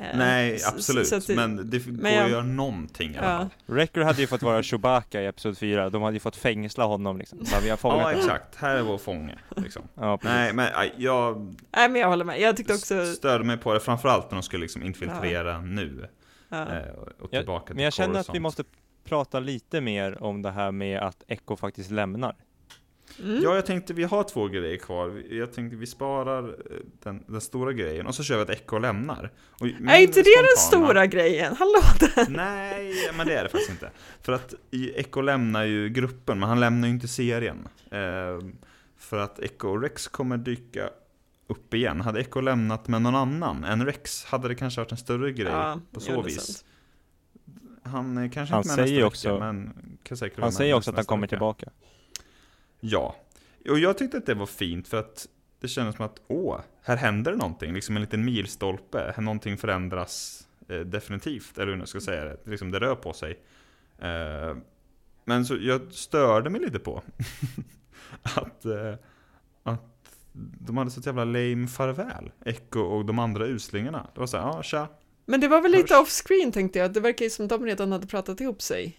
Eh, Nej, så- absolut. så det- men det går men jag- att göra någonting i alla Ja. fall. Wrecker hade ju fått vara Chewbacca i Episod 4, de hade ju fått fängsla honom liksom. Bara, vi har fångat Ja, exakt. Här är vår fånge. Liksom. Ja. Nej, men jag Nej men jag håller med, jag tyckte också, störde mig på det, framförallt när de skulle liksom infiltrera nu. ja. eh, Och och Jag- tillbaka till Men jag känner att vi måste prata lite mer om det här med att Echo faktiskt lämnar. Mm. Ja, jag tänkte vi har två grejer kvar. Jag tänkte vi sparar eh, den, den stora grejen och så kör vi att Echo lämnar. Och är inte det den stora grejen? Hallå där! Nej, men det är det faktiskt inte. För att Echo lämnar ju gruppen, men han lämnar ju inte serien. Eh, för att Echo och Rex kommer dyka upp igen. Hade Echo lämnat med någon annan än Rex hade det kanske varit en större grej Ja, på så vis. sant. Han är kanske Han inte med säger nästa också- vecka, men kan säkert vara Han säger också att han kommer vecka. tillbaka. Ja, och jag tyckte att det var fint för att det kändes som att åh, här händer det någonting, liksom en liten milstolpe, här någonting förändras eh, definitivt, eller hur jag ska säga det, liksom det rör på sig. Eh, men så jag störde mig lite på att, eh, att de hade så ett jävla lame farväl, Echo och de andra uslingarna. Det var så här, ja tja, Men det var väl lite Hörs. off screen tänkte jag, det verkar ju som de redan hade pratat ihop sig.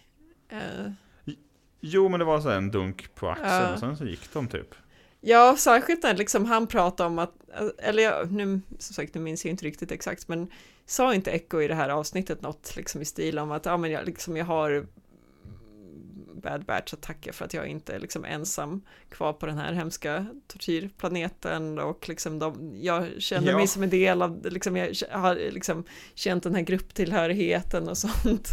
Jo men det var så en dunk på axeln Ja. och sen så gick de typ. Ja, särskilt när liksom han pratade om att, eller jag, nu, som sagt, nu minns jag inte riktigt exakt, men sa inte Echo i det här avsnittet något liksom i stil om att, ja men jag, liksom, jag har Bad Batch att tacka för att jag inte är liksom ensam kvar på den här hemska tortyrplaneten och liksom de, jag känner Ja. mig som en del av, liksom, jag har liksom känt den här grupptillhörigheten och sånt.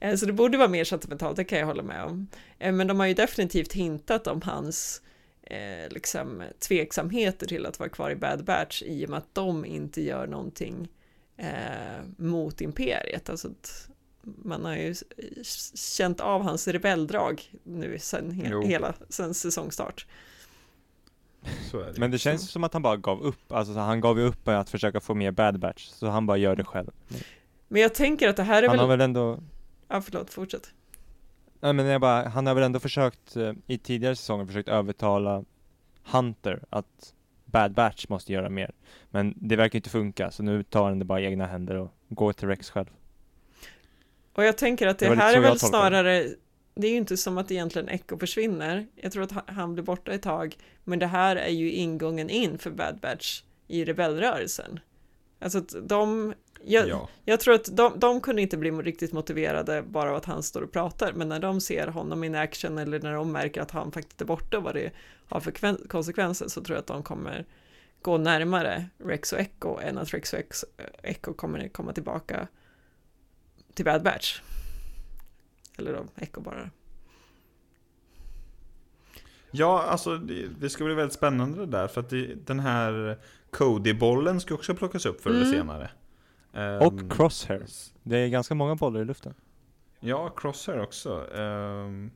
Eh, Så det borde vara mer sentimentalt, det kan jag hålla med om. Eh, Men de har ju definitivt hintat om hans eh, liksom tveksamheter till att vara kvar i Bad Batch i och med att de inte gör någonting eh, mot imperiet. Alltså att man har ju känt av hans rebelldrag nu sen he- Jo. hela sen säsongstart. Så är det. Men det känns som att han bara gav upp. Alltså så han gav ju upp att försöka få med Bad Batch. Så han bara gör det själv. Men jag tänker att det här är Han väl... har väl ändå Ja, förlåt, fortsätt. Nej men jag bara, han har väl ändå försökt eh, i tidigare säsonger försökt övertala Hunter att Bad Batch måste göra mer. Men det verkar inte funka så nu tar han det bara i egna händer och går till Rex själv. Och jag tänker att det, Det här är väl snarare, det är ju inte som att egentligen Echo försvinner. Jag tror att ha- han blir borta ett tag, men det här är ju ingången in för Bad Batch i rebellrörelsen. Alltså att de, jag, Ja. jag tror att de, de kunde inte bli riktigt motiverade bara av att han står och pratar, men när de ser honom in action eller när de märker att han faktiskt är borta och vad det har för kven- konsekvenser så tror jag att de kommer gå närmare Rex och Echo än att Rex och Echo kommer komma tillbaka till Bad Batch. Eller då Echo bara. Ja, alltså det, det ska bli väldigt spännande det där för att det, den här Cody-bollen ska också plockas upp förr eller Mm. senare. Ehm, Och Crosshair. Det är ganska många bollar i luften. Ja, Crosshair också. Ehm,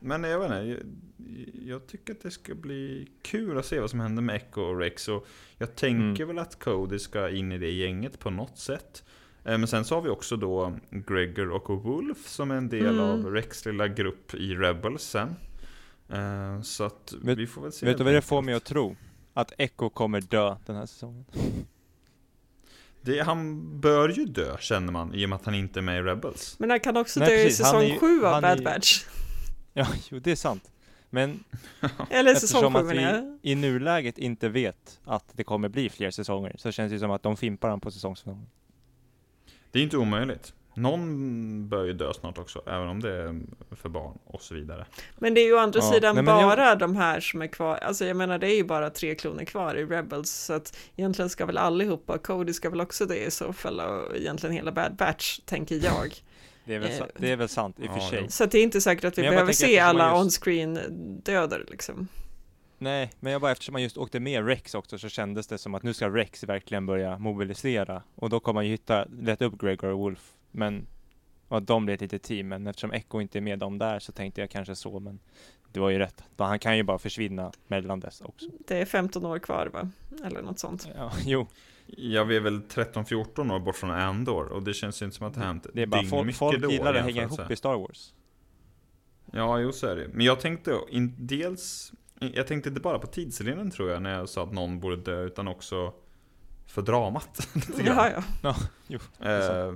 men jag vet inte, jag, jag tycker att det ska bli kul att se vad som händer med Echo och Rex. Och jag tänker väl att Cody ska in i det gänget på något sätt. Eh, Men sen så har vi också då Gregor och Wolf som är en del Mm. av Rex lilla grupp i Rebels sen. Eh, Så att Vet- vi får väl se. Vet du vad det får mig att tro? Att Echo kommer dö den här säsongen. Det, han bör ju dö känner man i och med att han inte är med i Rebels. Men han kan också Nej, dö i precis. Är säsong ju- 7 av Bad Batch. Ja, jo det är sant. Men Eller säsong eftersom 7 att vi i nuläget inte vet att det kommer bli fler säsonger så känns det som att de fimpar han på säsongsfinalen. Det är inte omöjligt. Någon bör ju dö snart också, även om det är för barn och så vidare. Men det är ju å andra Ja, sidan nej, men jag- bara de här som är kvar. Alltså jag menar det är ju bara tre kloner kvar i Rebels. Så att egentligen ska väl allihopa, Cody ska väl också det i så fall. Och egentligen hela Bad Batch, tänker jag. Det är väl, Eh, det är väl sant i och för ja, sig. jo. Så att det är inte säkert att vi bara behöver se alla just- on-screen döder liksom. Nej, men jag bara eftersom man just åkte med Rex också så kändes det som att nu ska Rex verkligen börja mobilisera. Och då kommer man ju hitta, leta upp Gregor och Wolf. Men, och att de blir ett litet team. Men eftersom Echo inte är med dem där så tänkte jag kanske så. Men det var ju rätt. Han kan ju bara försvinna mellan dess också. Det är 15 år kvar va? Eller något sånt. Ja, jo, Ja, vi är väl 13-14 år bort från Andor och det känns ju inte som att det har hänt det är bara folk, folk gillar att hänga ihop i Star Wars. Ja, jo så är det. Men jag tänkte in, dels, jag tänkte inte bara på tidslinjen tror jag när jag sa att någon borde dö, utan också för dramat. grann. Ja, ja. Eh,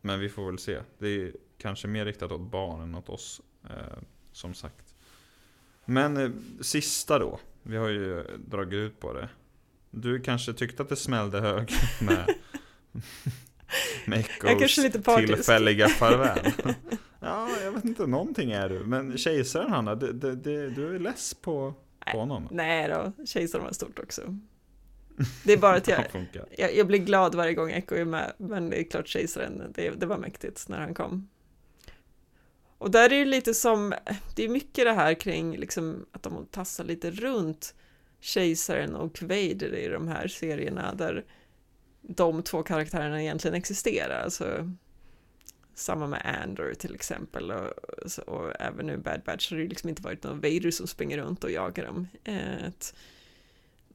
men vi får väl se. Det är kanske mer riktat åt barnen än åt oss, eh, som sagt. Men eh, sista då. Vi har ju dragit ut på det. Du kanske tyckte att det smällde hög med, partisk. tillfälliga farväl. ja, jag vet inte, någonting är du. Men kejsaren Hanna, det, det, det, du är less på, på honom. Nej då, kejsaren var stort också. Det är bara att jag, jag, jag blir glad varje gång Echo är med, men det är klart kejsaren, det, det var mäktigt när han kom. Och där är det ju lite som, det är mycket det här kring liksom att de tassar lite runt kejsaren och Vader i de här serierna där de två karaktärerna egentligen existerar, alltså samma med Andor till exempel och, och även nu Bad Batch har det ju liksom inte varit någon Vader som springer runt och jagar dem. Eh, ett-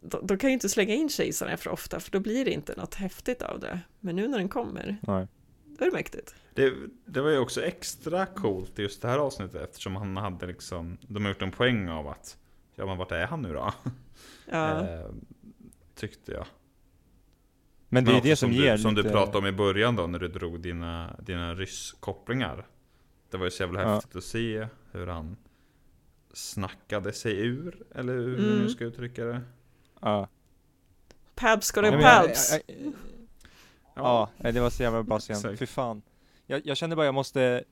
de, de kan ju inte slänga in kejsaren för ofta för då blir det inte något häftigt av det. Men nu när den kommer, Nej. då är det mäktigt. Det, det var ju också extra coolt i just det här avsnittet eftersom han hade liksom, de har gjort en poäng av att, ja men vart är han nu då? Ja, Eh, tyckte jag. Men det är också det som, du, ger Som lite... du pratade om i början då när du drog dina, dina rysskopplingar. Det var ju så jävla Ja. häftigt att se hur han snackade sig ur, eller hur man Mm. nu ska uttrycka det. Ja. Pabs got men jag- Pabs. jag- jag- Ja, det var så jävla bra scen. Fy fan. Jag, jag kände bara jag måste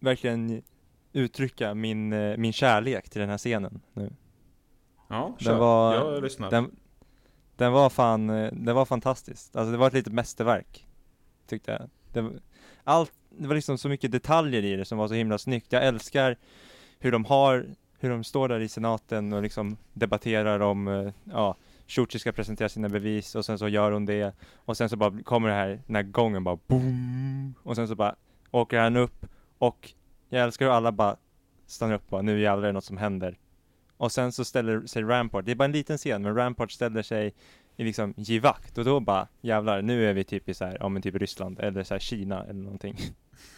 verkligen uttrycka min, eh, min kärlek till den här scenen nu. Ja, Den kör. var- jag lyssnar. Den, den var fan, eh, den var fantastisk. Alltså det var ett litet mästerverk. Tyckte jag. Det, var- allt, det var liksom så mycket detaljer i det som var så himla snyggt. Jag älskar hur de har, hur de står där i senaten och liksom debatterar om, eh, ja, Shorty ska presentera sina bevis och sen så gör hon det och sen så bara kommer det här, den här gången bara boom och sen så bara åker han upp och jag älskar hur alla bara stannar upp och bara nu jävlar är det något som händer och sen så ställer sig Rampart, det är bara en liten scen, men Rampart ställer sig i liksom givakt och då bara jävlar, nu är vi typ i så här, ja men typ Ryssland eller så här Kina eller någonting.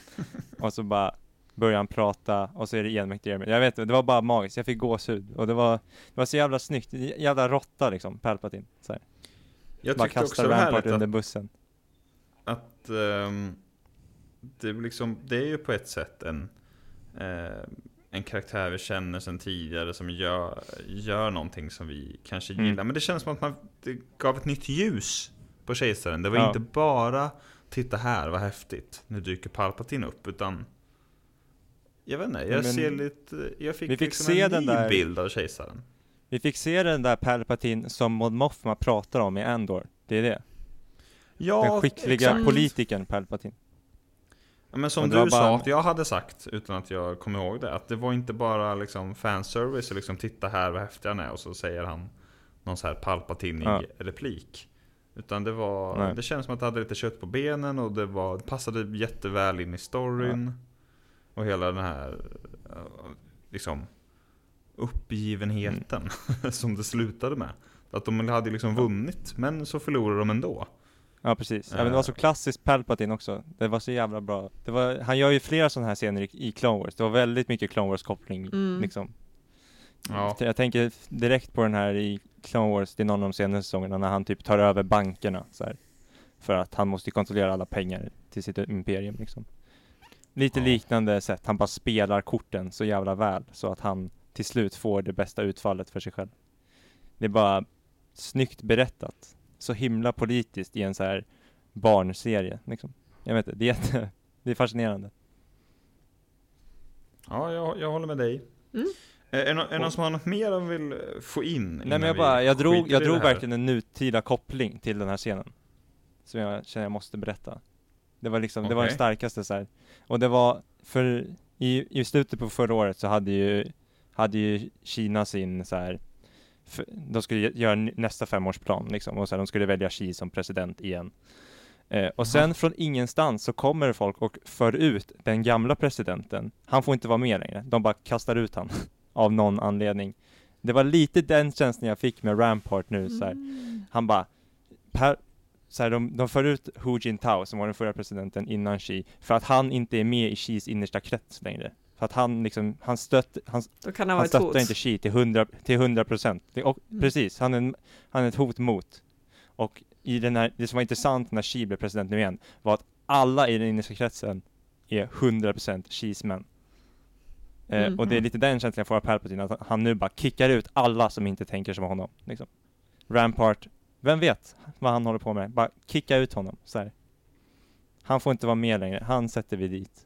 och så bara börjar han prata och så är det enmäktigare. Jag vet inte, det var bara magiskt, jag fick gåshud och det var, det var så jävla snyggt, jävla råtta liksom, Palpatine. Så här. jag Bara också Rampart under bussen. att ehm, det, liksom, det är ju på ett sätt en, eh, en karaktär vi känner sedan tidigare som gör, gör någonting som vi kanske Mm. gillar. Men det känns som att man, gav ett nytt ljus på kejsaren. Det var Ja. inte bara Titta här, vad häftigt. Nu dyker Palpatine upp. Utan Jag vet inte, jag Men ser lite Jag fick, vi fick liksom se en den ny där- bild av kejsaren. Vi fick se den där Palpatine som Mon Mothma pratar om i Andor. Det är det. Ja, den skickliga exakt. politikern Palpatine. Ja, men som var du sa att jag hade sagt, utan att jag kommer ihåg det, att det var inte bara liksom fanservice och liksom titta här vad häftig han är och så säger han någon så här palpatinig Ja. replik. Utan det var, Nej. det känns som att det hade lite kött på benen och det, var, det passade jätteväl in i storyn. Och hela den här, ja, liksom uppgivenheten som det slutade med. Att de hade liksom vunnit, men så förlorade de ändå. Ja precis, ja, men det var så klassiskt Palpatine också, det var så jävla bra. Det var, Han gör ju flera sådana här scener i, i Clone Wars, det var väldigt mycket Clone Wars koppling Mm. liksom. Ja, Jag tänker direkt på den här i Clone Wars, det är någon av de senaste säsongerna när han typ tar över bankerna så här, För att han måste kontrollera alla pengar till sitt imperium liksom. Lite Ja. liknande sätt, han bara spelar korten så jävla väl så att han till slut får det bästa utfallet för sig själv. Det är bara snyggt berättat Så himla politiskt i en så här barnserie liksom Jag vet inte, det är jätte, det är fascinerande ja jag, jag håller med dig. Mm. Eh, Är det någon, är det någon som har något mer de vill eh, få in? Nej men jag bara, jag drog, jag drog verkligen en nutida koppling till den här scenen Som jag känner jag måste berätta Det var liksom, det var den starkaste så här. Och det var, för i, i slutet på förra året så hade ju, hade ju Kina sin så här. De skulle gö- göra nästa femårsplan liksom, och här, de skulle välja Xi som president igen. Eh, Och sen från ingenstans så kommer folk och för ut den gamla presidenten. Han får inte vara med längre, de bara kastar ut han Av någon anledning. Det var lite den känslan jag fick med Rampart nu så här. Mm. Han bara per, så här, de, de för ut Hu Jintao som var den förra presidenten innan Xi För att han inte är med i Xis innersta krets längre För att han liksom, han stött, han, han han stöttar inte Xi till 100, till 100 procent. Och Mm. precis, han är, en, han är ett hot mot. Och i den här, det som var intressant när Xi blev president nu igen, var att alla i den innersta kretsen är 100 procent Xis män. Eh, och det är lite den känslan jag får av Palpatine, att han nu bara kickar ut alla som inte tänker som honom. Liksom. Rampart, vem vet vad han håller på med? Bara kicka ut honom, så här. Han får inte vara med längre, han sätter vi dit.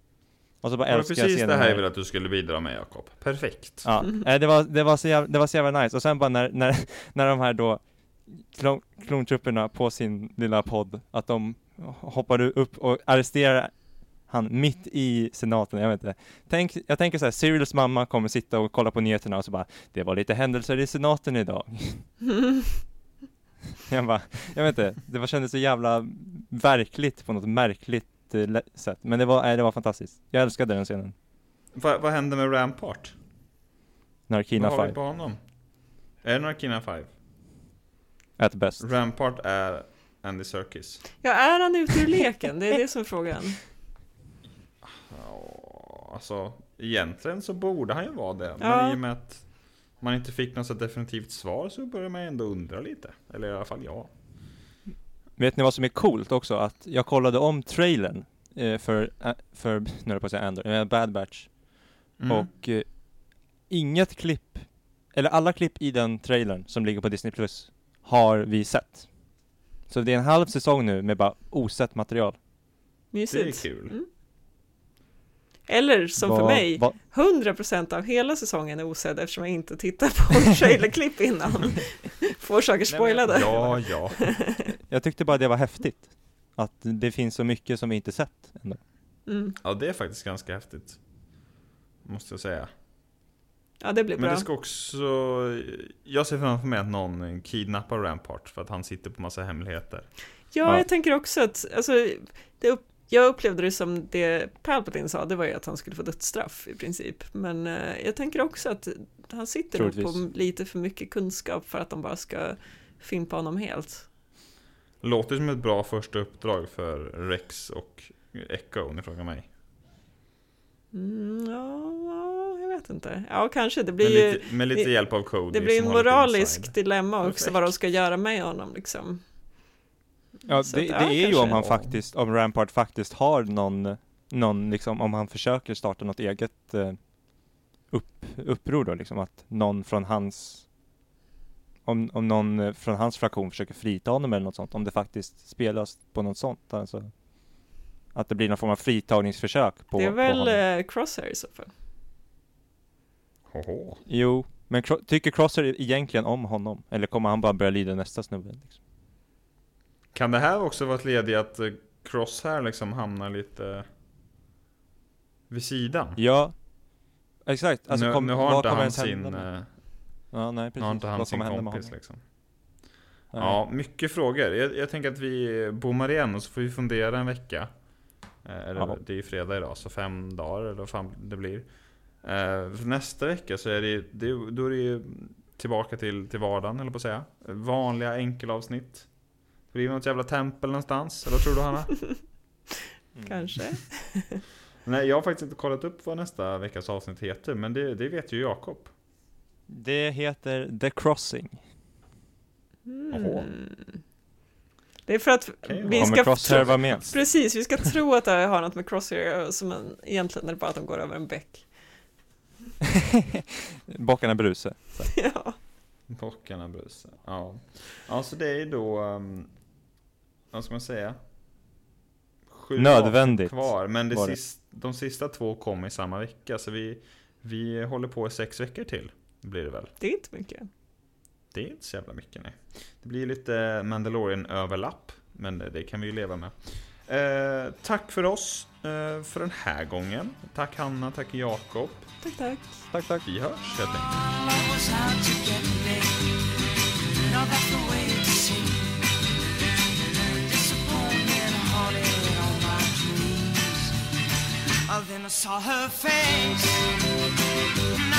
Och så bara älskar jag precis det här jag ville att du skulle bidra med Jakob? Perfekt. Ja, eh, det var, det var så jävla, det var så jävla nice. Och sen bara när, när, när de här då klon, klontrupperna på sin lilla podd, att de hoppade upp och arresterar han mitt i senaten, jag vet inte. Tänk, jag tänker så här, Cyrils mamma kommer sitta och kolla på nyheterna och så bara, det var lite händelser i senaten idag. jag bara, jag vet inte, det var, kändes så jävla verkligt på något märkligt sätt. Men det var, nej, det var fantastiskt. Jag älskade den scenen. Va, vad hände med Rampart? Narkina vad har vi 5, på honom? Är det Narkina 5? at best. Rampart är Andy Serkis. Ja, är han ute ur leken? Det är det som är frågan. Ja, alltså egentligen så borde han ju vara det. Ja. Men i och med att man inte fick något så definitivt svar så börjar man ändå undra lite. Eller i alla fall jag. Vet ni vad som är coolt också? Att jag kollade om trailern eh, för, eh, för, nu på att säga Andor, eh, Bad Batch Mm. och eh, inget klipp, eller alla klipp i den trailern som ligger på Disney Plus har vi sett. Så det är en halv säsong nu med bara osett material. Mysigt. Det är kul. Mm. Eller som för Vad- mig, vad- 100% av hela säsongen är osedd eftersom jag inte tittar på trailerklipp innan. Får saker spoilade. Ja, ja. jag tyckte bara det var häftigt. Att det finns så mycket som vi inte sett ändå. Mm. Ja, det är faktiskt ganska häftigt. Måste jag säga. Ja, det blir Men bra. det ska också... Jag ser framför mig att någon kidnappar Rampart för att han sitter på massa hemligheter. Ja, Ja. jag tänker också att, alltså, det upp, jag upplevde det som det Palpatine sa, det var ju att han skulle få dödsstraff i princip. Men eh, jag tänker också att han sitter nog på Troligtvis. lite för mycket kunskap för att de bara ska fimpa honom helt. Låter som ett bra första uppdrag för Rex och Echo om ni frågar mig. Mm, ja, ja, jag vet inte. Ja, kanske. Det blir Med ju lite, med lite hjälp av Cody det blir en moralisk dilemma också Perfekt. vad de ska göra med honom liksom. Ja, det, det är ju om han faktiskt, om Rampart faktiskt har någon, någon liksom, om han försöker starta något eget eh, upp, uppror då liksom, att någon från hans om, om någon eh, från hans fraktion försöker frita honom eller något sånt, om det faktiskt spelas på något sånt, alltså att det blir någon form av fritagningsförsök på, det är väl eh, Crosshair i så fall. Hoho. Jo, men tycker Crosser egentligen om honom? Eller kommer han bara börja lyda nästa snubbe? Liksom? Kan det här också vara ett led i att eh, Crosshair liksom hamnar lite vid sidan? Ja, exakt. Alltså, nu, kom, nu har vad inte han sin, med- eh, Ja, nej nu precis. har inte han vad sin kompis liksom. Nej. Ja, mycket frågor. Jag, jag tänker att vi bommar igen och så får vi fundera en vecka. Eh, Eller Ja. det är ju fredag idag, så fem dagar eller vad fan det blir. Eh, för nästa vecka så är det, det, då är det ju tillbaka till, till vardagen, eller på att säga. Vanliga enkelavsnitt. Det blir något jävla tempel någonstans, eller vad tror du Hanna? Mm. Kanske. Nej, jag har faktiskt inte kollat upp vad nästa veckas avsnitt heter, men det, det vet ju Jakob. Det heter The Crossing. Mm. Det är för att Okej, vi ska Crosshair tro, vara med? Precis, vi ska tro att det har något med Crosshair som en, egentligen är det bara att de går över en bäck. Bockarna Bruse. ja. Bockarna Bruse. Ja. ja, så det är då, um, vad ska man säga? Sju Nödvändigt kvar, men det sist, de sista två kommer i samma vecka, så vi, vi håller på i sex veckor till, blir det väl. Det är inte mycket. Det är inte så jävla mycket nej. Det blir lite Mandalorian-överlapp, men det, det kan vi ju leva med. Eh, tack för oss eh, för den här gången. Tack Hanna, tack Jakob. Tack, tack. Tack, tack. Vi hörs helt enkelt. I saw her face.